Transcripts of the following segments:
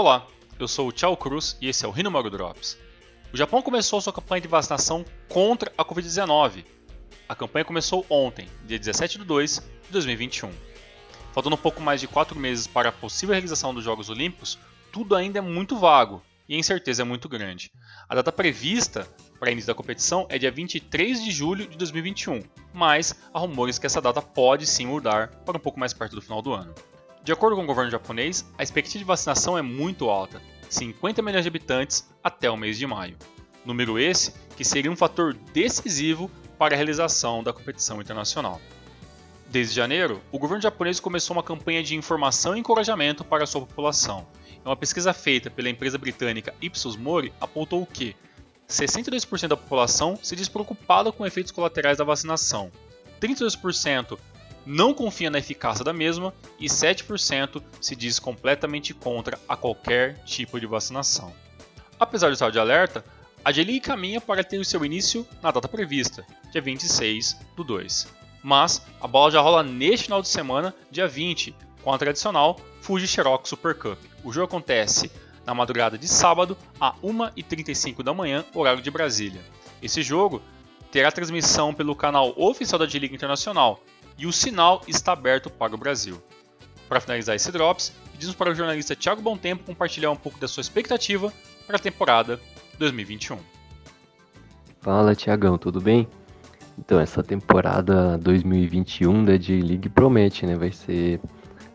Olá, eu sou o Tchau Cruz e esse é o Rinomaru Drops. O Japão começou sua campanha de vacinação contra a Covid-19. A campanha começou ontem, dia 17 de 2 de 2021. Faltando um pouco mais de 4 meses para a possível realização dos Jogos Olímpicos, tudo ainda é muito vago e a incerteza é muito grande. A data prevista para início da competição é dia 23 de julho de 2021, mas há rumores que essa data pode sim mudar para um pouco mais perto do final do ano. De acordo com o governo japonês, a expectativa de vacinação é muito alta, 50 milhões de habitantes até o mês de maio. Número esse que seria um fator decisivo para a realização da competição internacional. Desde janeiro, o governo japonês começou uma campanha de informação e encorajamento para a sua população. Uma pesquisa feita pela empresa britânica Ipsos Mori apontou que 62% da população se diz preocupada com efeitos colaterais da vacinação, 32% não confia na eficácia da mesma e 7% se diz completamente contra a qualquer tipo de vacinação. Apesar do estado de alerta, a Geling caminha para ter o seu início na data prevista, dia 26 do 2. Mas a bola já rola neste final de semana, dia 20, com a tradicional Fuji Xerox Super Cup. O jogo acontece na madrugada de sábado, a 1h35 da manhã, horário de Brasília. Esse jogo terá transmissão pelo canal oficial da G-League Internacional, e o sinal está aberto para o Brasil. Para finalizar esse Drops, pedimos para o jornalista Thiago Bom Tempo compartilhar um pouco da sua expectativa para a temporada 2021. Fala Tiagão, tudo bem? Então, essa temporada 2021 da J-League promete, né? Vai ser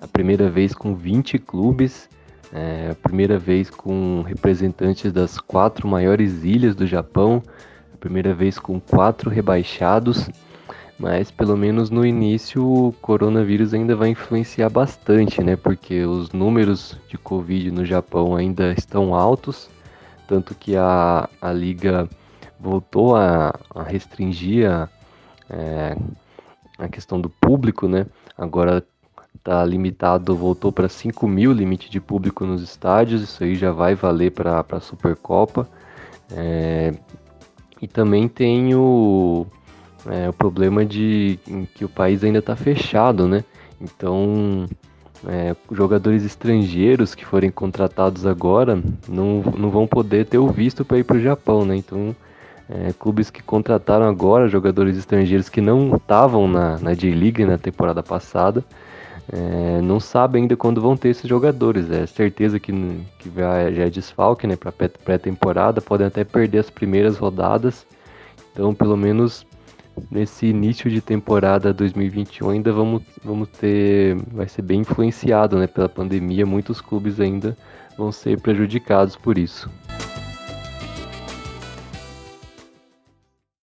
a primeira vez com 20 clubes, é, a primeira vez com representantes das quatro maiores ilhas do Japão, a primeira vez com quatro rebaixados mas pelo menos no início o coronavírus ainda vai influenciar bastante, né? Porque os números de Covid no Japão ainda estão altos, tanto que a, a liga voltou a, a restringir a, é, a questão do público, né? Agora está limitado, voltou para 5 mil limite de público nos estádios, isso aí já vai valer para a Supercopa. É, e também tem o é, o problema de que o país ainda está fechado, né? Então, é, jogadores estrangeiros que forem contratados agora não, não vão poder ter o visto para ir para o Japão, né? Então, é, clubes que contrataram agora jogadores estrangeiros que não estavam na, na J-League na temporada passada, é, não sabem ainda quando vão ter esses jogadores. É certeza que, que já é desfalque né, para pré-temporada, podem até perder as primeiras rodadas. Então, pelo menos nesse início de temporada 2021 ainda vamos, vamos ter, vai ser bem influenciado né, pela pandemia, muitos clubes ainda vão ser prejudicados por isso.